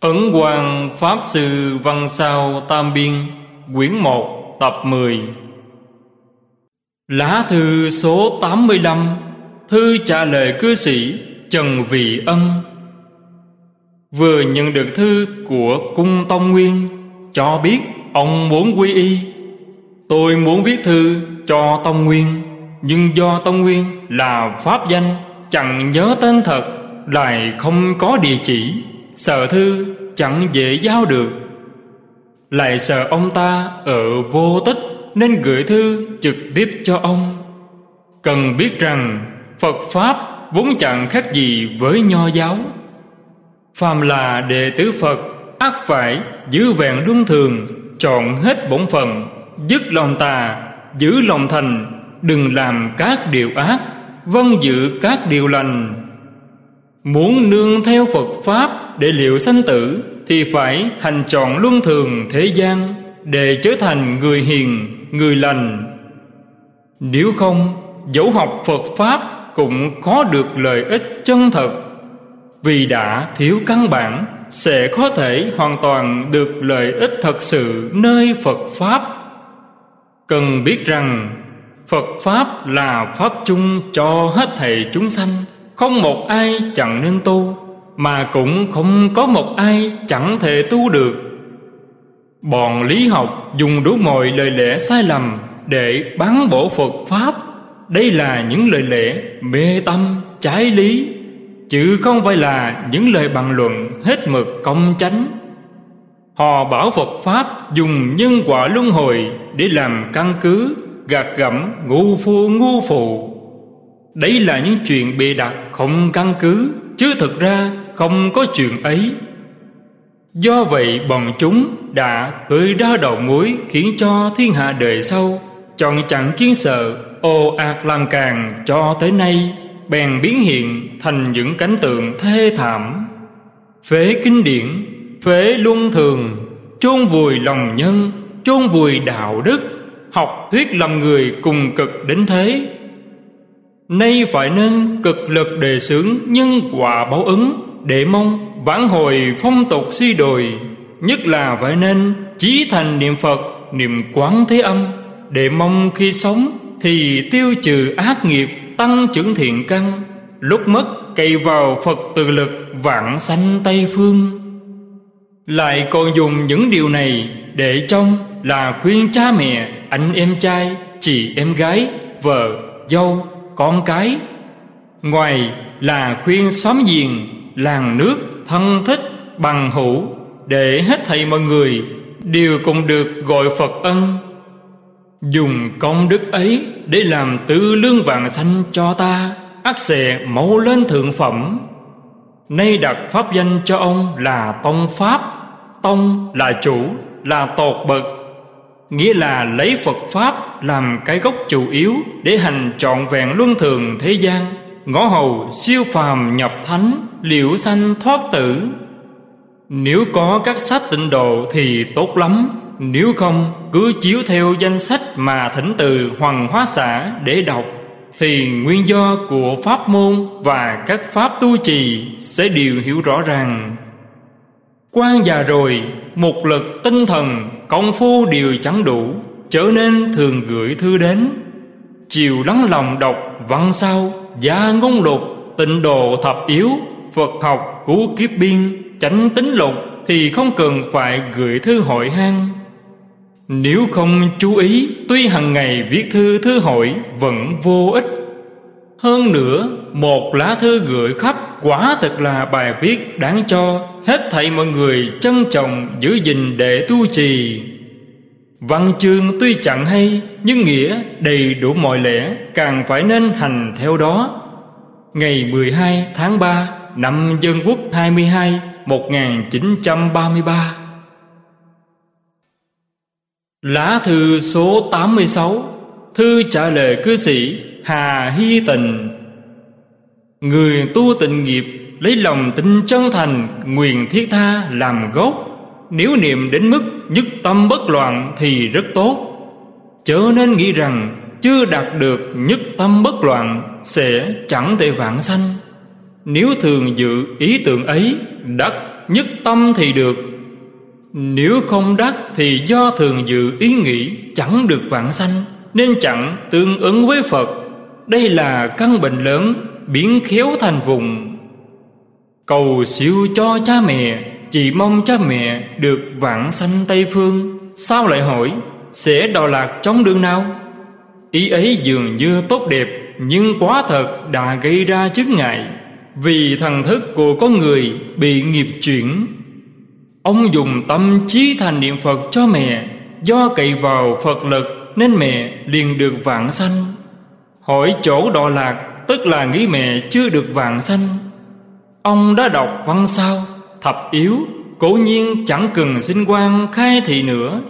Ấn Quang Pháp Sư Văn Sao Tam Biên, Quyển 1 Tập 10 Lá thư số 85 Thư trả lời cư sĩ Trần Vị Ân. Vừa nhận được thư của Cung Tông Nguyên, Cho biết ông muốn quy y. Tôi muốn viết thư cho Tông Nguyên, Nhưng do Tông Nguyên là pháp danh, Chẳng nhớ tên thật, Lại không có địa chỉ. Sợ thư chẳng dễ giao được. Lại sợ ông ta ở vô tích, Nên gửi thư trực tiếp cho ông. Cần biết rằng, Phật Pháp vốn chẳng khác gì với nho giáo. Phàm là đệ tử Phật ắt phải, giữ vẹn luân thường, Chọn hết bổn phận, Dứt lòng tà, Giữ lòng thành, Đừng làm các điều ác Vâng giữ các điều lành. Muốn nương theo Phật Pháp để liệu sanh tử Thì phải hành trọn luân thường thế gian Để trở thành người hiền, người lành. Nếu không, dẫu học Phật Pháp Cũng khó được lợi ích chân thật. Vì đã thiếu căn bản Sẽ có thể hoàn toàn được lợi ích thật sự nơi Phật Pháp. Cần biết rằng Phật Pháp là Pháp chung cho hết thầy chúng sanh không một ai chẳng nên tu. Mà cũng không có một ai chẳng thể tu được. Bọn lý học dùng đủ mọi lời lẽ sai lầm Để bán bổ Phật Pháp. Đây là những lời lẽ mê tâm, trái lý Chứ không phải là những lời bàn luận hết mực công chánh. Họ bảo Phật Pháp dùng nhân quả luân hồi Để làm căn cứ gạt gẫm ngu phu ngu phụ. Đấy là những chuyện bịa đặt không căn cứ Chứ thực ra không có chuyện ấy. Do vậy, bọn chúng đã cưỡi đá đầu muối Khiến cho thiên hạ đời sau Chọn chẳng kiến sợ ồ ạt làm càng cho tới nay Bèn biến hiện thành những cảnh tượng thê thảm. Phế kinh điển, Phế luân thường, chôn vùi lòng nhân, chôn vùi đạo đức, Học thuyết làm người cùng cực đến thế. Nay phải nên cực lực đề xướng nhân quả báo ứng. Để mong vãn hồi phong tục suy đồi, Nhất là phải nên chí thành niệm Phật, Niệm quán thế âm. Để mong khi sống Thì tiêu trừ ác nghiệp, Tăng trưởng thiện căn. Lúc mất, cậy vào Phật từ lực Vạn sanh Tây Phương. Lại còn dùng những điều này Để trong là khuyên cha mẹ, Anh em trai, Chị em gái, Vợ, Dâu, con cái. Ngoài là khuyên xóm giềng Làng nước thân thích bằng hữu Để hết thầy mọi người, Đều cùng được gọi Phật ân. Dùng công đức ấy Để làm tư lương vàng sanh cho ta ắt sẽ mẫu lên thượng phẩm. Nay đặt pháp danh cho ông là Tông Pháp, Tông là chủ, Là tột bậc. Nghĩa là lấy Phật Pháp làm cái gốc chủ yếu Để hành trọn vẹn luân thường thế gian. Ngõ hầu siêu phàm nhập thánh, Liễu sanh thoát tử. Nếu có các sách tịnh độ thì tốt lắm, Nếu không, cứ chiếu theo danh sách mà thỉnh từ Hoàng Hóa Xã để đọc, Thì nguyên do của pháp môn và các pháp tu trì sẽ đều hiểu rõ ràng. Quan già rồi, Một lực tinh thần, Công phu đều chẳng đủ, Trở nên thường gửi thư đến. Chiều lắng lòng đọc văn sau Gia ngôn lục, Tịnh độ thập yếu, Phật học cứu kiếp biên, Chánh tính lục Thì không cần phải gửi thư hội hang. Nếu không chú ý, Tuy hàng ngày viết thư thư hội Vẫn vô ích. Hơn nữa, Một lá thư gửi khắp Quả thật là bài viết đáng cho, Hết thảy mọi người trân trọng Giữ gìn để tu trì. Văn chương tuy chẳng hay, Nhưng nghĩa đầy đủ mọi lẽ, Càng phải nên hành theo đó. Ngày 12 tháng 3 Năm Dân Quốc 22 1933 Lá thư số 86 Thư trả lời cư sĩ Hà Hy Tình Người tu tịnh nghiệp, Lấy lòng tin chân thành, Nguyện thiết tha làm gốc. Nếu niệm đến mức nhất tâm bất loạn Thì rất tốt. Chớ nên nghĩ rằng Chưa đạt được nhất tâm bất loạn Sẽ chẳng thể vãng sanh. Nếu thường dự ý tưởng ấy, Đắc Nhất tâm thì được. Nếu không đắc Thì do thường dự ý nghĩ Chẳng được vạn sanh, Nên chẳng tương ứng với Phật. Đây là căn bệnh lớn Biến khéo thành vùng. Cầu siêu cho cha mẹ chỉ mong cha mẹ được vạn sanh Tây Phương. Sao lại hỏi, Sẽ đò lạc trong đường nào? Ý ấy dường như tốt đẹp, Nhưng quá thật đã gây ra chức ngại, Vì thần thức của con người bị nghiệp chuyển. Ông dùng tâm trí thành niệm Phật cho mẹ, Do cậy vào Phật lực Nên mẹ liền được vạn sanh. Hỏi chỗ đọa lạc, Tức là nghĩ mẹ chưa được vạn sanh. Ông đã đọc văn sao? Thập yếu, Cố nhiên chẳng cần sinh quan khai thị nữa.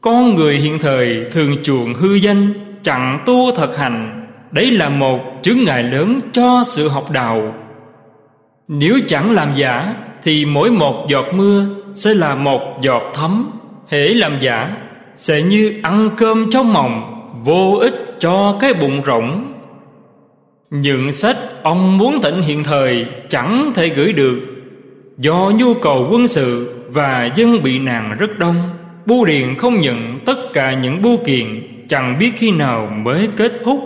Con người hiện thời thường chuộng hư danh, Chẳng tu thật hành. Đấy là một chứng ngại lớn cho sự học đạo. Nếu chẳng làm giả, Thì mỗi một giọt mưa Sẽ là một giọt thấm. Hễ làm giả, Sẽ như ăn cơm trong mồng Vô ích cho cái bụng rộng những sách ông muốn thịnh hiện thời chẳng thể gửi được. Do nhu cầu quân sự và dân bị nạn rất đông, Bưu điện không nhận tất cả những bưu kiện, Chẳng biết khi nào mới kết thúc.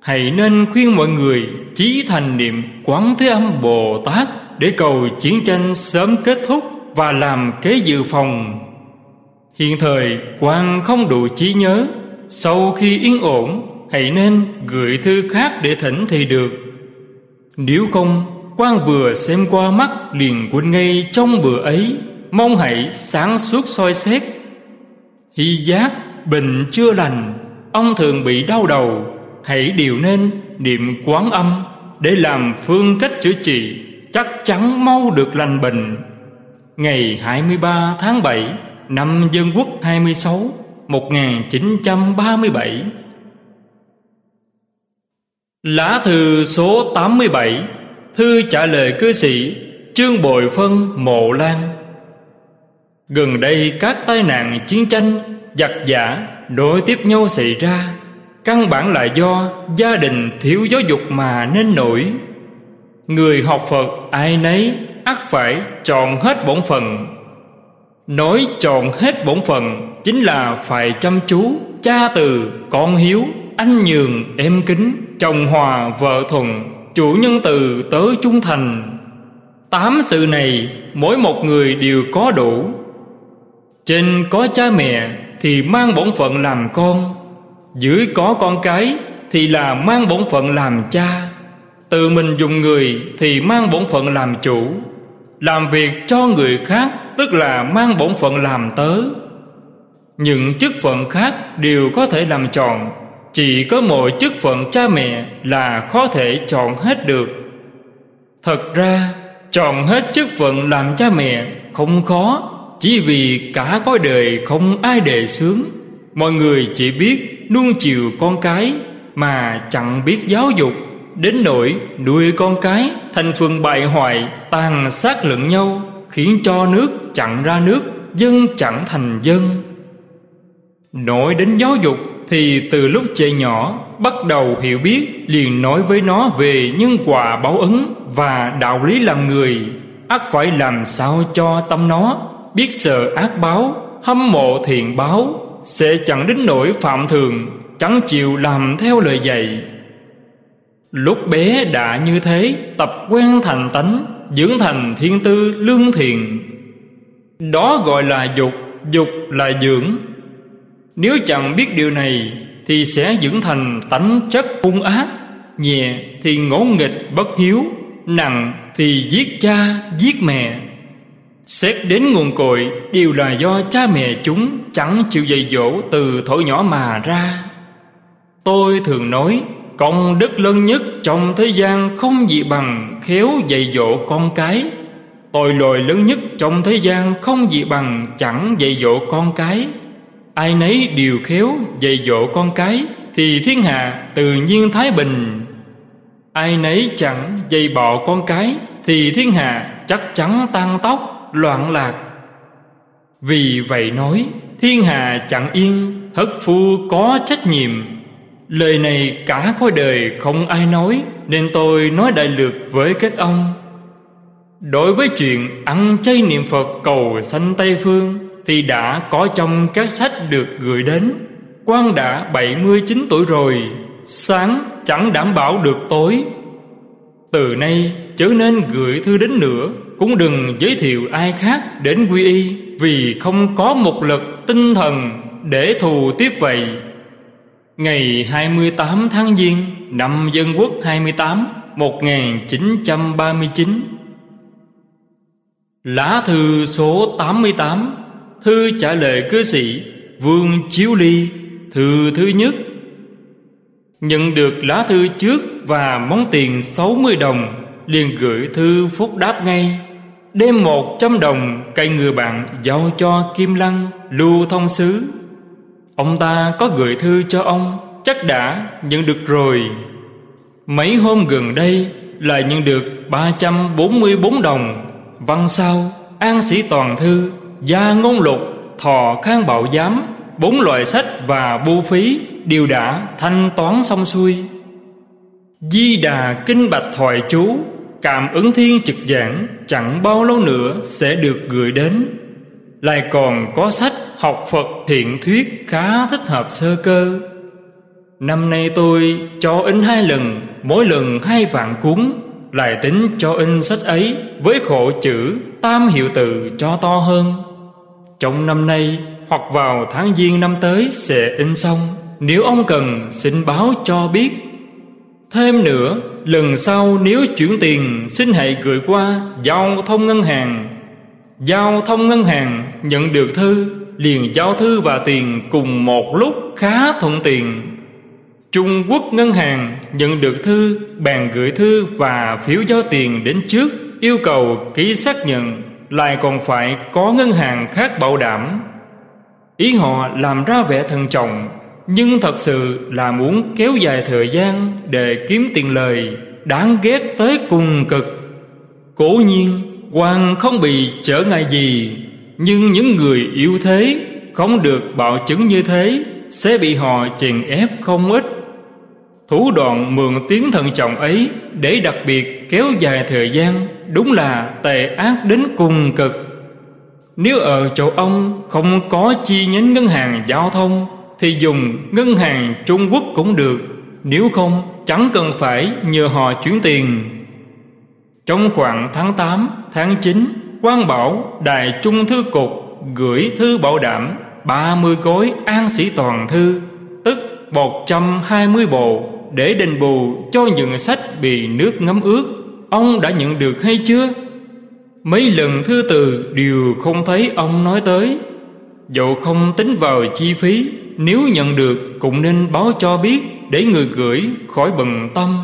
Hãy nên khuyên mọi người chí thành niệm Quán Thế Âm Bồ Tát Để cầu chiến tranh sớm kết thúc Và làm kế dự phòng. Hiện thời quan không đủ trí nhớ. Sau khi yên ổn, Hãy nên gửi thư khác để thỉnh thì được. Nếu không quan vừa xem qua mắt liền quên ngay trong bữa ấy. Mong hãy sáng suốt soi xét. Hy giác, bệnh chưa lành. Ông thường bị đau đầu. Hãy điều nên niệm quán âm. Để làm phương cách chữa trị, Chắc chắn mau được lành bệnh. Ngày 23 tháng 7 Năm Dân Quốc 26 1937 Lá thư số 87 Thư trả lời cư sĩ, Trương Bội Phân Mộ Lan. Gần đây các tai nạn chiến tranh, Giặc giả đối tiếp nhau xảy ra. Căn bản là do gia đình thiếu giáo dục mà nên nổi. Người học Phật ai nấy ắt phải chọn hết bổn phận. Nói chọn hết bổn phận Chính là phải chăm chú, Cha từ, con hiếu, Anh nhường em kính Chồng hòa vợ thuận Chủ nhân từ tớ trung thành. Tám sự này Mỗi một người đều có đủ. Trên có cha mẹ Thì mang bổn phận làm con. Dưới có con cái Thì là mang bổn phận làm cha. Tự mình dùng người Thì mang bổn phận làm chủ. Làm việc cho người khác, Tức là mang bổn phận làm tớ. Những chức phận khác Đều có thể làm tròn chỉ có mỗi chức phận cha mẹ là khó thể chọn hết được. Thật ra, chọn hết chức phận làm cha mẹ không khó, Chỉ vì cả cõi đời không ai đề sướng Mọi người chỉ biết nuông chiều con cái Mà chẳng biết giáo dục. Đến nỗi nuôi con cái Thành phần bại hoại, tàn sát lẫn nhau, Khiến cho nước chẳng ra nước, Dân chẳng thành dân. Nói đến giáo dục thì từ lúc trẻ nhỏ bắt đầu hiểu biết, liền nói với nó về nhân quả báo ứng và đạo lý làm người. Ắt phải làm sao cho tâm nó? Biết sợ ác báo, hâm mộ thiện báo, sẽ chẳng đến nỗi phạm thường, chẳng chịu làm theo lời dạy. Lúc bé đã như thế, tập quen thành tánh, dưỡng thành thiên tư lương thiện. Đó gọi là dục dục là dưỡng nếu chẳng biết điều này, Thì sẽ dưỡng thành tánh chất hung ác. Nhẹ thì ngỗ nghịch bất hiếu, Nặng thì giết cha, giết mẹ. Xét đến nguồn cội, Đều là do cha mẹ chúng Chẳng chịu dạy dỗ từ thổi nhỏ mà ra. Tôi thường nói, Công đức lớn nhất trong thế gian Không gì bằng khéo dạy dỗ con cái. Tội lỗi lớn nhất trong thế gian Không gì bằng chẳng dạy dỗ con cái. Ai nấy đều khéo dạy dỗ con cái Thì thiên hạ tự nhiên thái bình. Ai nấy chẳng dạy bọ con cái Thì thiên hạ chắc chắn tan tóc, loạn lạc. Vì vậy nói, Thiên hạ chẳng yên, Thất phu có trách nhiệm. Lời này cả khối đời không ai nói, Nên tôi nói đại lược với các ông. Đối với chuyện ăn chay niệm Phật cầu sanh Tây Phương thì đã có trong các sách được gửi đến. Quan đã 79 tuổi rồi, Sáng chẳng đảm bảo được tối. Từ nay chớ nên gửi thư đến nữa, Cũng đừng giới thiệu ai khác đến quy y, Vì không có một lực tinh thần để thù tiếp vậy. Ngày 28 tháng Giêng, năm Dân Quốc 28 1939 Lá thư số 88 Thư trả lời cư sĩ, Vương Chiếu Ly, Thư thứ nhất. Nhận được lá thư trước và món tiền 60 đồng, liền gửi thư phúc đáp ngay. Đem một trăm đồng cây người bạn giao cho Kim Lăng, Lưu Thông Sứ. Ông ta có gửi thư cho ông, Chắc đã nhận được rồi. Mấy hôm gần đây là nhận được 344 đồng. Văn sau, An sĩ toàn thư Gia ngôn lục, Thọ khang bảo giám, Bốn loại sách và bưu phí Đều đã thanh toán xong xuôi. Di đà kinh bạch thoại chú, Cảm ứng thiên trực giảng Chẳng bao lâu nữa sẽ được gửi đến. Lại còn có sách học Phật thiện thuyết Khá thích hợp sơ cơ. Năm nay tôi cho in hai lần, Mỗi lần hai vạn cuốn, Lại tính cho in sách ấy Với khổ chữ tam hiệu từ cho to hơn. Trong năm nay hoặc vào tháng giêng năm tới sẽ in xong. Nếu ông cần, xin báo cho biết. Thêm nữa, Lần sau nếu chuyển tiền, Xin hãy gửi qua Giao thông ngân hàng. Giao thông ngân hàng nhận được thư, Liền giao thư và tiền cùng một lúc khá thuận tiện. Trung Quốc ngân hàng nhận được thư, Bàn gửi thư và phiếu giao tiền đến trước, Yêu cầu ký xác nhận. Lại còn phải có ngân hàng khác bảo đảm. Ý họ làm ra vẻ thận trọng, Nhưng thật sự là muốn kéo dài thời gian Để kiếm tiền lời Đáng ghét tới cùng cực. Cố nhiên quan không bị trở ngại gì, Nhưng những người yếu thế Không được bảo chứng như thế Sẽ bị họ chèn ép không ít. Thủ đoạn mượn tiếng thận trọng ấy Để đặc biệt kéo dài thời gian Đúng là tệ ác đến cùng cực. Nếu ở chỗ ông không có chi nhánh ngân hàng giao thông Thì dùng ngân hàng Trung Quốc cũng được. Nếu không chẳng cần phải nhờ họ chuyển tiền. Trong khoảng tháng 8, tháng 9 quan bảo Đài Trung Thư Cục gửi thư bảo đảm 30 gói an sĩ toàn thư Tức 120 bộ. Để đền bù cho những sách bị nước ngấm ướt. Ông đã nhận được hay chưa? Mấy lần thư từ đều không thấy ông nói tới. Dẫu không tính vào chi phí, Nếu nhận được cũng nên báo cho biết Để người gửi khỏi bận tâm.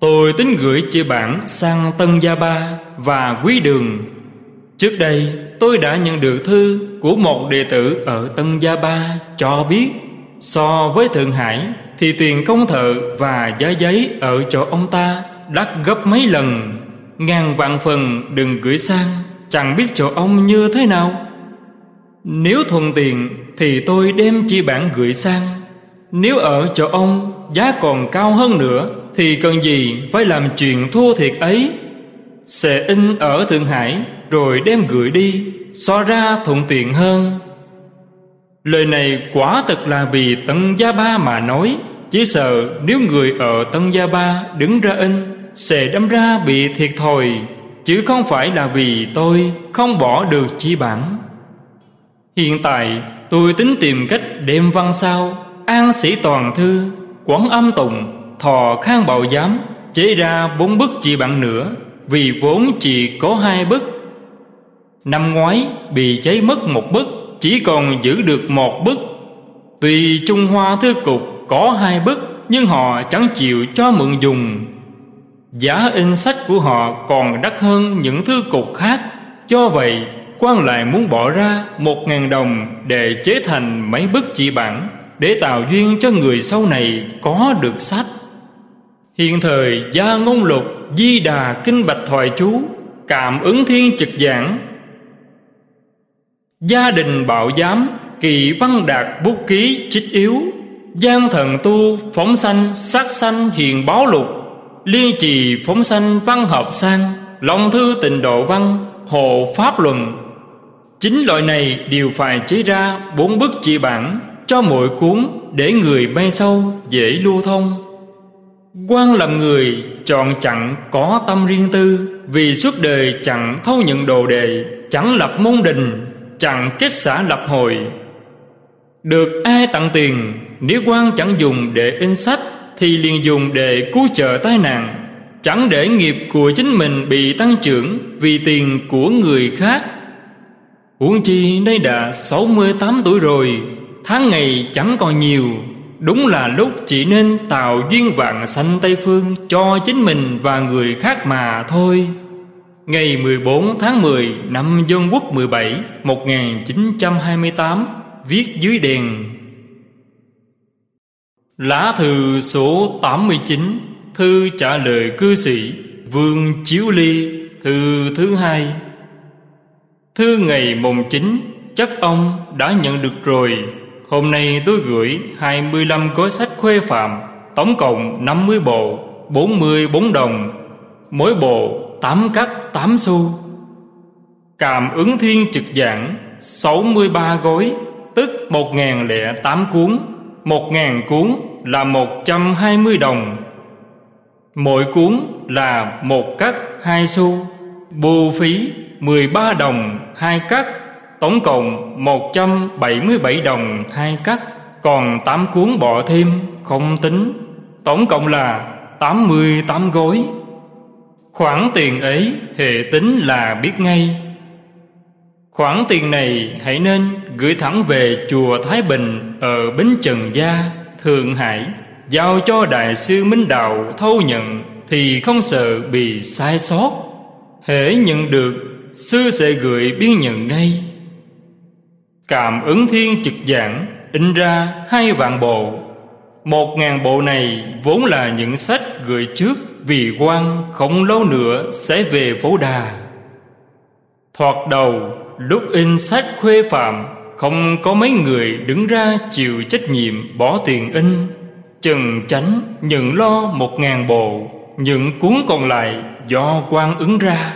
Tôi tính gửi chia bản sang Tân Gia Ba và Quý Đường. Trước đây, tôi đã nhận được thư của một đệ tử ở Tân Gia Ba cho biết, So với Thượng Hải thì tiền công thợ và giá giấy ở chỗ ông ta đắt gấp mấy lần. Ngàn vạn phần đừng gửi sang, Chẳng biết chỗ ông như thế nào. Nếu thuận tiện Thì tôi đem chi bản gửi sang. Nếu ở chỗ ông Giá còn cao hơn nữa Thì cần gì phải làm chuyện thua thiệt ấy? Sẽ in ở Thượng Hải Rồi đem gửi đi, So ra thuận tiện hơn. Lời này quả thật là vì tận Gia Ba mà nói. Chỉ sợ nếu người ở Tân Gia Ba đứng ra in, sẽ đâm ra bị thiệt thòi, chứ không phải là vì tôi không bỏ được chi bản. Hiện tại, tôi tính tìm cách đem văn sao, an sĩ toàn thư quán âm tùng thọ khang bạo giám, chế ra bốn bức chỉ bản nữa, vì vốn chỉ có hai bức. Năm ngoái bị cháy mất một bức, chỉ còn giữ được một bức. Tuy trung hoa thư cục có hai bức, nhưng họ chẳng chịu cho mượn dùng. Giá in sách của họ còn đắt hơn những thư cục khác. Do vậy quan lại muốn bỏ ra một ngàn đồng Để chế thành mấy bức chỉ bản, Để tạo duyên cho người sau này có được sách. Hiện thời, gia ngôn lục, Di đà kinh bạch thoại chú, Cảm ứng thiên trực giảng. Gia đình bảo giám, Kỳ văn đạt bút ký trích yếu. Giang thần tu phóng sanh, Sát sanh hiền báo lục. Liên trì phóng sanh văn hợp sang Long thư tịnh độ văn, hộ Pháp Luận Chính loại này đều phải chế ra bốn bức chỉ bản cho mỗi cuốn để người bay sâu dễ lưu thông. quan làm người chọn chẳng có tâm riêng tư, vì suốt đời chẳng thâu nhận đồ đề chẳng lập môn đình chẳng kết xã lập hội được ai tặng tiền nếu quan chẳng dùng để in sách, thì liền dùng để cứu trợ tai nạn. Chẳng để nghiệp của chính mình bị tăng trưởng vì tiền của người khác. Huống chi nay đã 68 tuổi rồi, Tháng ngày chẳng còn nhiều. Đúng là lúc chỉ nên tạo duyên vạn sanh Tây Phương Cho chính mình và người khác mà thôi. Ngày 14 tháng 10 năm Dân Quốc 17 1928 Viết dưới đèn. Lá thư số 89 Thư trả lời cư sĩ, Vương Chiếu Ly, Thư thứ hai. Thư ngày mùng 9 Chắc ông đã nhận được rồi. Hôm nay tôi gửi 25 gói sách khuê phạm, Tổng cộng 50 bộ 44 đồng. Mỗi bộ 8 cắt 8 xu. Cảm ứng thiên trực giảng 63 gói, Tức 1.008 cuốn 1.000 cuốn là 120 đồng. Mỗi cuốn là một cắt hai xu Bù phí 13 đồng hai cắt Tổng cộng 177 đồng hai cắt Còn 8 cuốn bỏ thêm không tính Tổng cộng là 88 gói. Khoản tiền ấy hệ tính là biết ngay. Khoản tiền này hãy nên gửi thẳng về chùa Thái Bình ở Bến Trần Gia, Thượng Hải, Giao cho Đại sư Minh Đạo thâu nhận Thì không sợ bị sai sót. Hễ nhận được, Sư sẽ gửi biên nhận ngay. Cảm ứng thiên trực giảng, In ra hai vạn bộ. Một ngàn bộ này vốn là những sách gửi trước Vì quan không lâu nữa sẽ về phố đà. Thoạt đầu, lúc in sách khuê phạm không có mấy người đứng ra chịu trách nhiệm bỏ tiền in. Chừng tránh nhận lo một ngàn bộ, Những cuốn còn lại do quan ứng ra.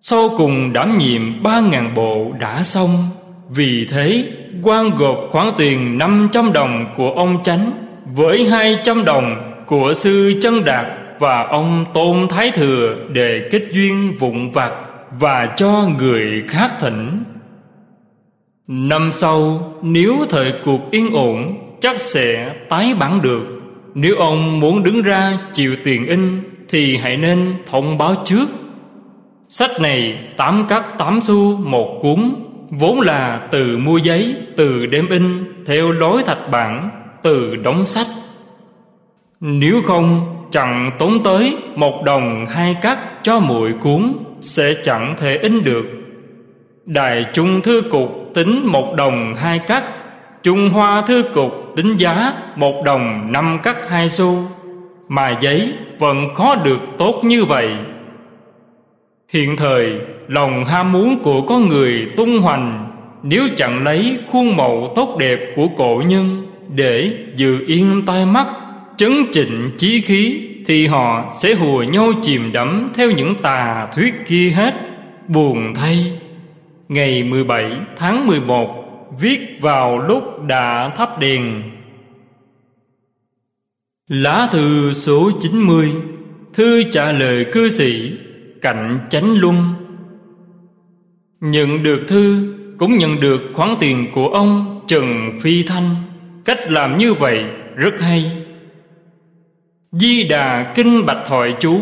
Sau cùng đảm nhiệm ba ngàn bộ đã xong. Vì thế, quan gộp khoản tiền năm trăm đồng của ông Chánh Với hai trăm đồng của sư Chân Đạt Và ông Tôn Thái Thừa để kết duyên vụn vặt Và cho người khác thỉnh. Năm sau, nếu thời cuộc yên ổn, Chắc sẽ tái bản được. Nếu ông muốn đứng ra chịu tiền in, Thì hãy nên thông báo trước. Sách này, tám cắt tám xu, một cuốn, Vốn là từ mua giấy, Từ đem in, Theo lối thạch bản, Từ đóng sách. Nếu không, chẳng tốn tới Một đồng hai cắt cho mỗi cuốn, Sẽ chẳng thể in được. Đại Trung Thư Cục tính một đồng hai cắt Trung Hoa Thư Cục tính giá một đồng năm cắt hai xu. Mà giấy vẫn khó được tốt như vậy. Hiện thời, lòng ham muốn của con người tung hoành, Nếu chẳng lấy khuôn mẫu tốt đẹp của cổ nhân Để dự yên tai mắt, Chấn chỉnh chí khí, Thì họ sẽ hùa nhau chìm đắm Theo những tà thuyết kia hết. Buồn thay. Ngày 17 tháng 11 Viết vào lúc đã thắp đèn. Lá thư số 90 Thư trả lời cư sĩ, cạnh chánh luân. Nhận được thư, cũng nhận được khoản tiền của ông, trần phi thanh. Cách làm như vậy rất hay. Di đà kinh bạch thoại chú,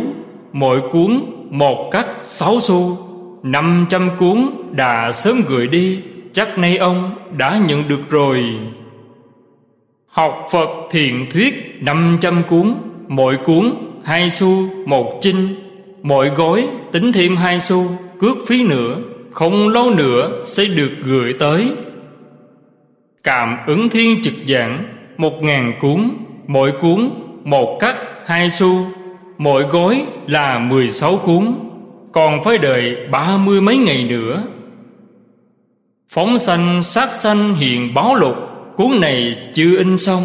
mỗi cuốn một cắt sáu xu năm trăm cuốn đã sớm gửi đi, chắc nay ông đã nhận được rồi. Học phật thiện thuyết, năm trăm cuốn, mỗi cuốn hai xu, một chinh, Mỗi gói tính thêm hai xu, Cước phí nữa, Không lâu nữa sẽ được gửi tới. Cảm ứng thiên trực giảng, Một ngàn cuốn, Mỗi cuốn một cắt hai xu, Mỗi gói là mười sáu cuốn. Còn phải đợi ba mươi mấy ngày nữa, Phóng sanh, sát sanh hiện báo lục, Cuốn này chưa in xong,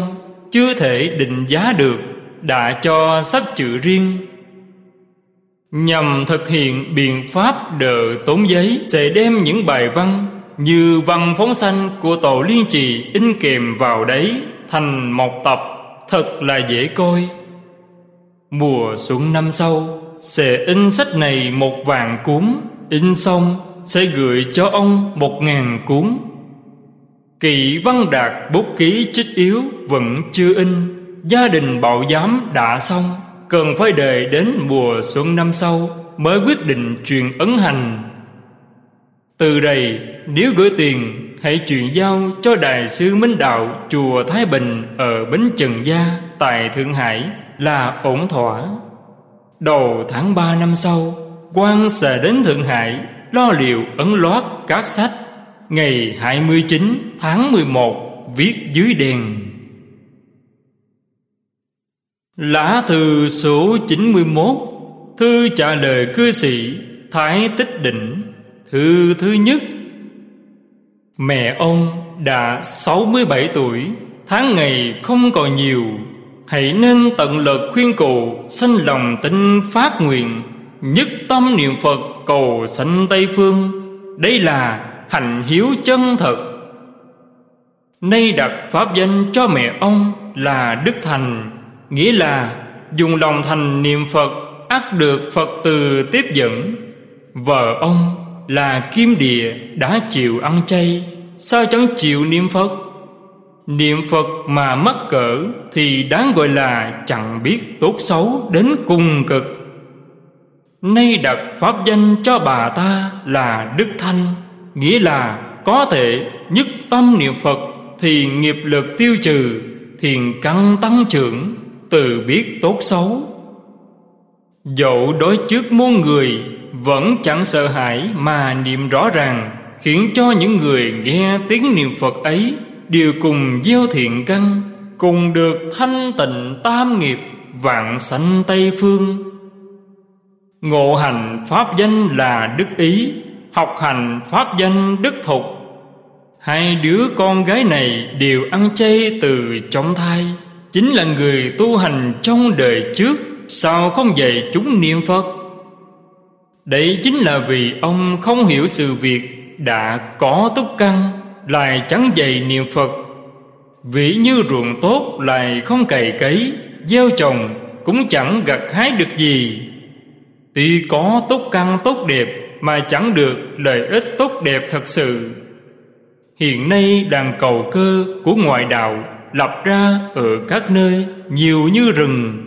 Chưa thể định giá được, Đã cho sắp chữ riêng. Nhằm thực hiện biện pháp đỡ tốn giấy, Sẽ đem những bài văn Như văn phóng sanh của tổ liên trì In kèm vào đấy Thành một tập Thật là dễ coi. Mùa xuân năm sau sẽ in sách này một vạn cuốn In xong sẽ gửi cho ông một ngàn cuốn Kỵ văn đạt bút ký chích yếu vẫn chưa in, Gia đình bảo giám đã xong, Cần phải đợi đến mùa xuân năm sau Mới quyết định truyền ấn hành. Từ đây, nếu gửi tiền, Hãy chuyển giao cho Đại sư Minh Đạo Chùa Thái Bình ở Bến Trần Gia, Tại Thượng Hải, là ổn thỏa. Đầu tháng 3 năm sau, quan sẽ đến Thượng Hải, Lo liệu ấn loát các sách. Ngày 29 tháng 11 Viết dưới đèn. Lá thư số 91 Thư trả lời cư sĩ Thái Tích Định. Thư thứ nhất, Mẹ ông đã 67 tuổi, Tháng ngày không còn nhiều. Hãy nên tận lực khuyên cụ, Sanh lòng tin phát nguyện, Nhất tâm niệm Phật cầu sanh Tây Phương. Đây là hành hiếu chân thật. Nay đặt pháp danh cho mẹ ông là Đức Thành, Nghĩa là dùng lòng thành niệm Phật ắt được Phật từ tiếp dẫn. Vợ ông là Kim Địa đã chịu ăn chay, Sao chẳng chịu niệm Phật? Niệm Phật mà mắc cỡ Thì đáng gọi là chẳng biết tốt xấu đến cùng cực. Nay đặt pháp danh cho bà ta là Đức Thanh, Nghĩa là có thể nhất tâm niệm Phật Thì nghiệp lực tiêu trừ, Thiền căn tăng trưởng, Từ biết tốt xấu. Dẫu đối trước muôn người, Vẫn chẳng sợ hãi mà niệm rõ ràng, Khiến cho những người nghe tiếng niệm Phật ấy Đều cùng gieo thiện căn, Cùng được thanh tịnh tam nghiệp, Vạn sanh Tây Phương. Ngộ hành pháp danh là đức ý, Học hành pháp danh đức thục. Hai đứa con gái này đều ăn chay từ trong thai, Chính là người tu hành trong đời trước, Sao không dạy chúng niệm Phật? Đấy chính là vì ông không hiểu sự việc Đã có túc căn. Lại chẳng dạy niệm Phật. Vĩ như ruộng tốt lại không cày cấy, Gieo trồng cũng chẳng gặt hái được gì. Tuy có tốt căn tốt đẹp Mà chẳng được lợi ích tốt đẹp thật sự. Hiện nay đàn cầu cơ của ngoại đạo Lập ra ở các nơi nhiều như rừng.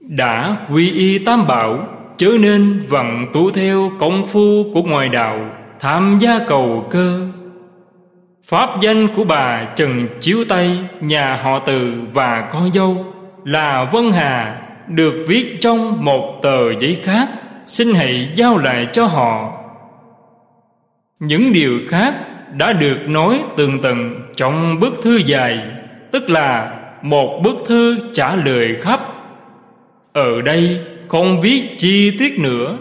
Đã quy y tam bảo, Chớ nên vận tu theo công phu của ngoại đạo Tham gia cầu cơ. Pháp danh của bà Trần Chiếu Tây, Nhà họ Từ và con dâu Là Vân Hà, được viết trong một tờ giấy khác, xin hãy giao lại cho họ. Những điều khác đã được nói tường tận trong bức thư dài, tức là một bức thư trả lời khắp. Ở đây không viết chi tiết nữa.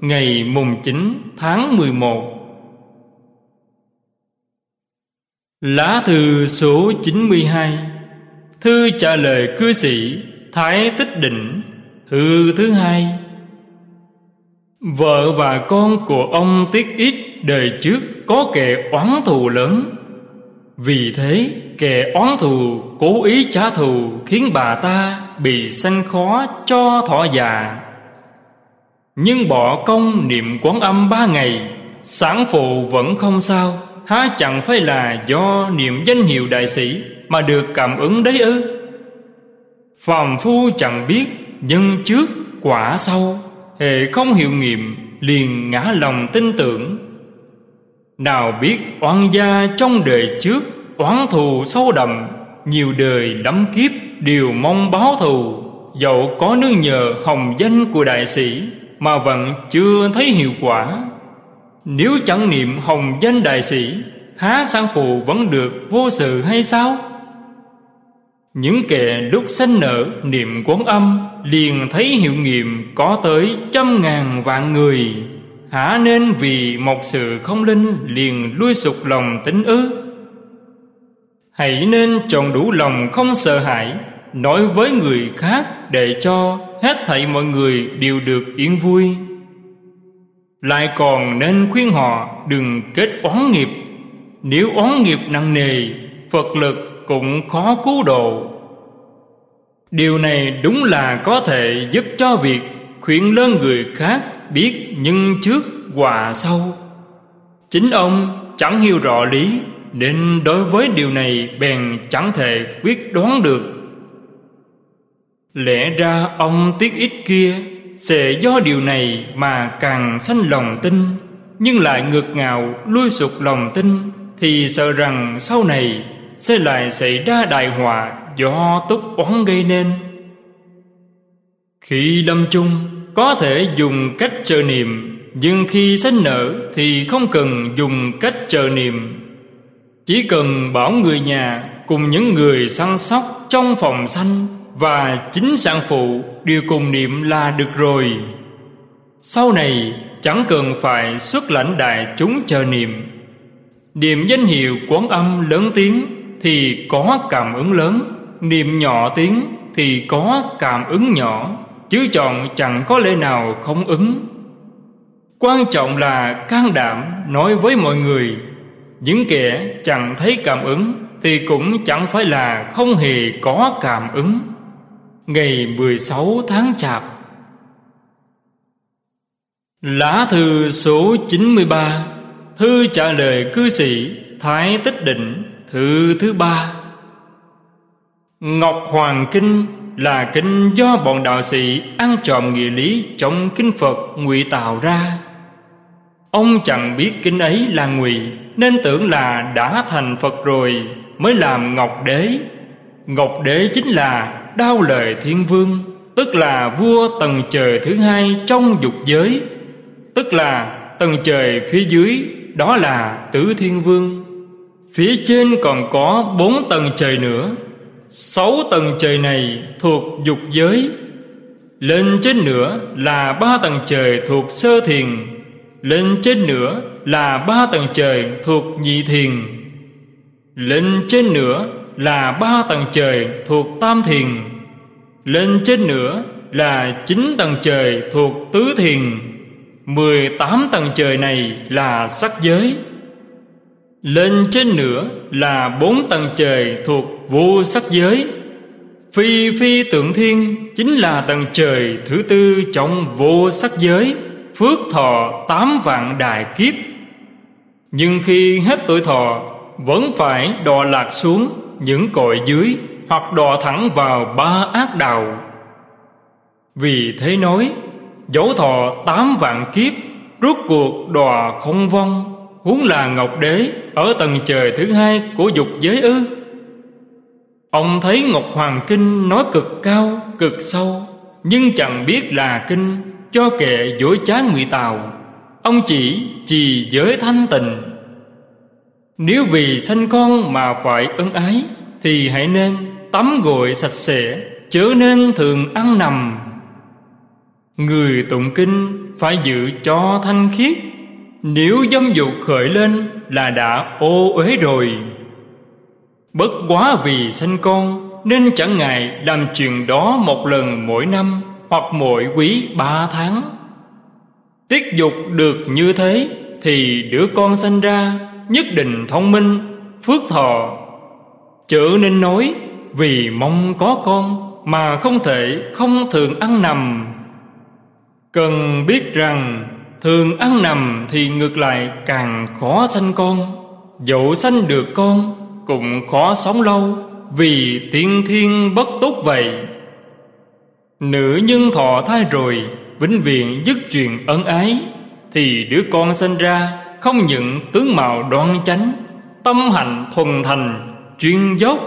Ngày mùng 9 tháng 11 Lá thư số 92 Thư trả lời cư sĩ Thái Tích Định. Thư thứ hai. Vợ và con của ông Tiết Ít đời trước có kẻ oán thù lớn. Vì thế, kẻ oán thù cố ý trả thù Khiến bà ta bị sanh khó cho thọ già. Nhưng bỏ công niệm quán âm ba ngày, Sản phụ vẫn không sao. Há chẳng phải là do niệm danh hiệu đại sĩ Mà được cảm ứng đấy ư? Phàm phu chẳng biết nhân trước, quả sau Hệ không hiệu nghiệm, liền ngã lòng tin tưởng. Nào biết oan gia trong đời trước, Oán thù sâu đậm, Nhiều đời lắm kiếp đều mong báo thù. Dẫu có nương nhờ hồng danh của đại sĩ, Mà vẫn chưa thấy hiệu quả. Nếu chẳng niệm hồng danh đại sĩ, Há sang phù vẫn được vô sự hay sao? Những kẻ lúc sanh nở, niệm quán âm, Liền thấy hiệu nghiệm có tới trăm ngàn vạn người. Hả nên vì một sự không linh liền lui sụp lòng tính ư? Hãy nên tròn đủ lòng không sợ hãi, Nói với người khác để cho hết thảy mọi người đều được yên vui lại còn nên khuyên họ đừng kết oán nghiệp. Nếu oán nghiệp nặng nề phật lực cũng khó cứu độ. Điều này đúng là có thể giúp cho việc khuyên lớn người khác biết nhân trước hòa sau. Chính ông chẳng hiểu rõ lý, nên đối với điều này bèn chẳng thể quyết đoán được. Lẽ ra ông tiếc ít kia sẽ do điều này mà càng sanh lòng tin, nhưng lại ngược ngào lui sụp lòng tin, thì sợ rằng sau này sẽ lại xảy ra đại họa do túc oán gây nên. Khi lâm chung, có thể dùng cách chờ niệm, nhưng khi sanh nở thì không cần dùng cách chờ niệm. Chỉ cần bảo người nhà cùng những người săn sóc trong phòng sanh và chính sản phụ đều cùng niệm là được rồi. Sau này, chẳng cần phải xuất lãnh đại chúng chờ niệm. Niệm danh hiệu quán âm lớn tiếng thì có cảm ứng lớn, niệm nhỏ tiếng thì có cảm ứng nhỏ, chứ chọn chẳng có lẽ nào không ứng. Quan trọng là can đảm nói với mọi người, những kẻ chẳng thấy cảm ứng thì cũng chẳng phải là không hề có cảm ứng ngày 16 tháng Chạp. Lá thư số 93 Thư trả lời cư sĩ Thái Tích Định, Thư thứ ba Ngọc Hoàng Kinh là kinh do bọn đạo sĩ ăn trộm nghĩa lý trong kinh Phật ngụy tạo ra. Ông chẳng biết kinh ấy là ngụy, nên tưởng là đã thành Phật rồi mới làm Ngọc Đế. Ngọc Đế chính là đao lời thiên vương, tức là vua tầng trời thứ hai trong dục giới. Tức là tầng trời phía dưới, đó là tứ thiên vương. Phía trên còn có bốn tầng trời nữa. Sáu tầng trời này thuộc dục giới. Lên trên nữa là ba tầng trời thuộc sơ thiền. Lên trên nữa là ba tầng trời thuộc nhị thiền. Lên trên nữa là ba tầng trời thuộc tam thiền. Lên trên nữa là chín tầng trời thuộc tứ thiền. Mười tám tầng trời này là sắc giới. Lên trên nữa là bốn tầng trời thuộc vô sắc giới. Phi phi tượng thiên chính là tầng trời thứ tư trong vô sắc giới, Phước thọ tám vạn đại kiếp. Nhưng khi hết tuổi thọ, vẫn phải đọa lạc xuống những cội dưới hoặc đọa thẳng vào ba ác đạo. Vì thế nói, dấu thọ tám vạn kiếp rút cuộc đọa không vong, huống là ngọc đế ở tầng trời thứ hai của dục giới ư. Ông thấy ngọc hoàng kinh nói cực cao, cực sâu, nhưng chẳng biết là kinh, cho kệ dối trá ngụy tào ông chỉ trì giới thanh tịnh nếu vì sanh con mà phải ân ái, Thì hãy nên tắm gội sạch sẽ, Chớ nên thường ăn nằm. Người tụng kinh phải giữ cho thanh khiết. Nếu dâm dục khởi lên là đã ô uế rồi. Bất quá vì sanh con, Nên chẳng ngại làm chuyện đó một lần mỗi năm Hoặc mỗi quý ba tháng. Tiết dục được như thế, Thì đứa con sanh ra nhất định thông minh, phước thọ. Chớ nên nói, vì mong có con mà không thể không thường ăn nằm. Cần biết rằng, thường ăn nằm thì ngược lại càng khó sanh con. Dẫu sanh được con, cũng khó sống lâu, vì tiên thiên bất tốt vậy. Nữ nhân thọ thai rồi, vĩnh viễn dứt chuyện ân ái, thì đứa con sinh ra không những tướng mạo đoan chánh, tâm hạnh thuần thành, chuyên dốc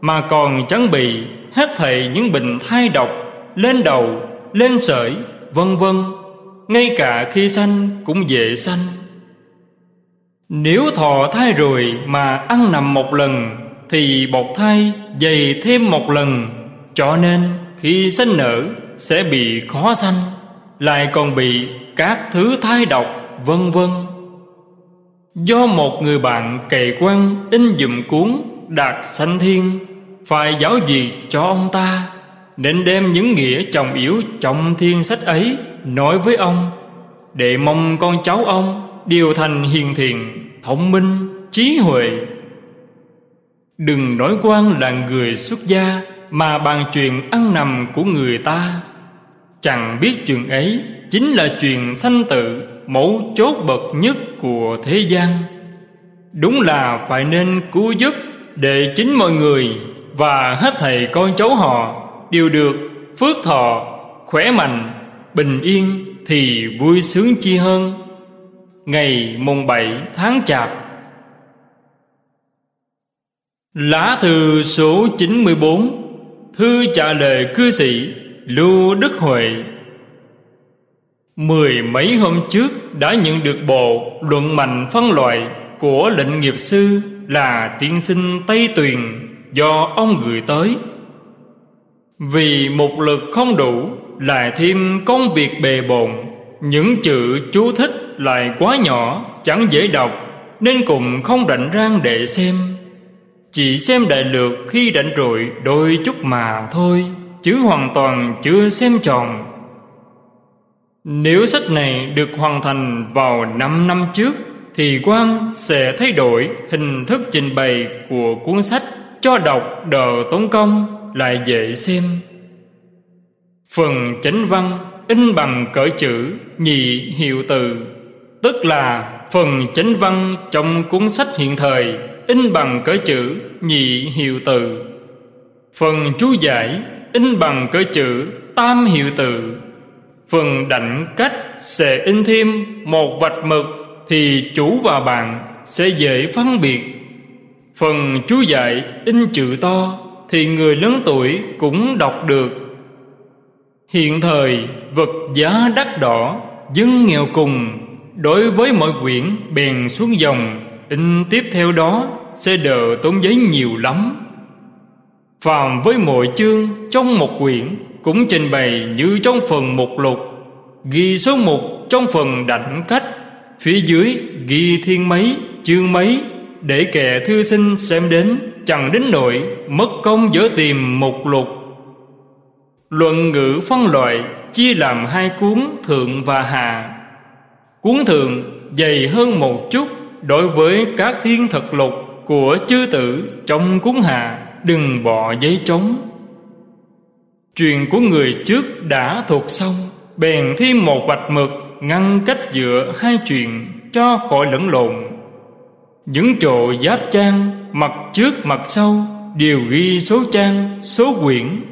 mà còn chẳng bị hết thảy những bệnh thai độc lên đầu, lên sởi, vân vân, ngay cả khi sanh cũng dễ sanh. Nếu thọ thai rồi mà ăn nằm một lần, thì bột thai dày thêm một lần, cho nên khi sanh nở sẽ bị khó sanh, lại còn bị các thứ thai độc, vân vân. Do một người bạn cày quan in dùm cuốn Đạt sanh thiên Phải giáo gì cho ông ta? Nên đem những nghĩa trọng yếu trong thiên sách ấy Nói với ông Để mong con cháu ông điều thành hiền thiện Thông minh, trí huệ. Đừng nói quan là người xuất gia Mà bàn chuyện ăn nằm của người ta. Chẳng biết chuyện ấy Chính là chuyện sanh tự Mẫu chốt bậc nhất của thế gian. Đúng là phải nên cứu giúp, Để chính mọi người Và hết thầy con cháu họ Đều được phước thọ, Khỏe mạnh, Bình yên Thì vui sướng chi hơn. Ngày mùng 7 tháng Chạp. Lá thư số 94 Thư trả lời cư sĩ, Lưu Đức Huệ. Mười mấy hôm trước đã nhận được bộ luận mạnh phân loại của lệnh nghiệp sư là tiên sinh Tây Tuyền do ông gửi tới. Vì một lực không đủ lại thêm công việc bề bộn, những chữ chú thích lại quá nhỏ chẳng dễ đọc nên cũng không rảnh rang để xem. Chỉ xem đại lược khi rảnh rỗi đôi chút mà thôi, chứ hoàn toàn chưa xem tròn. Nếu sách này được hoàn thành vào 5 năm trước, thì quan sẽ thay đổi hình thức trình bày của cuốn sách cho đọc đỡ tốn công lại dễ xem. Phần chánh văn in bằng cỡ chữ nhị hiệu từ, tức là phần chánh văn trong cuốn sách hiện thời in bằng cỡ chữ nhị hiệu từ. Phần chú giải in bằng cỡ chữ tam hiệu từ Phần đảnh cách sẽ in thêm một vạch mực Thì chủ và bạn sẽ dễ phân biệt. Phần chú dạy in chữ to Thì người lớn tuổi cũng đọc được. Hiện thời, vật giá đắt đỏ, Dân nghèo cùng, Đối với mọi quyển bèn xuống dòng, In tiếp theo đó sẽ đỡ tốn giấy nhiều lắm. Phàm với mỗi chương trong một quyển cũng trình bày như trong phần mục lục, ghi số mục trong phần đảnh cách phía dưới ghi thiên mấy, chương mấy, để kẻ thư sinh xem đến, chẳng đến nội mất công dở tìm mục lục. Luận ngữ phân loại, chia làm hai cuốn thượng và hạ. Cuốn thượng dày hơn một chút đối với các thiên thật lục của chư tử trong cuốn hạ, đừng bỏ giấy trống. Chuyện của người trước đã thuộc xong Bèn thêm một vạch mực Ngăn cách giữa hai chuyện Cho khỏi lẫn lộn. Những trộ giáp trang Mặt trước mặt sau Đều ghi số trang, số quyển.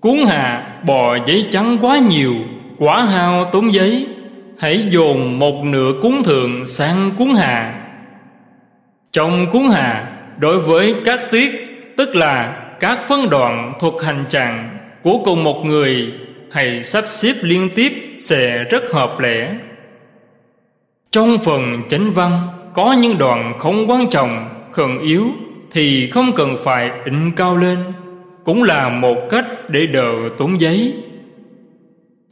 Cuốn hạ bò giấy trắng quá nhiều Quả hao tốn giấy. Hãy dồn một nửa cuốn thượng sang cuốn hạ. Trong cuốn hạ Đối với các tiết Tức là các phân đoạn thuộc hành trạng của cùng một người hãy sắp xếp liên tiếp sẽ rất hợp lẽ trong phần chánh văn, có những đoạn không quan trọng, khẩn yếu thì không cần phải in cao lên. Cũng là một cách để đỡ tốn giấy.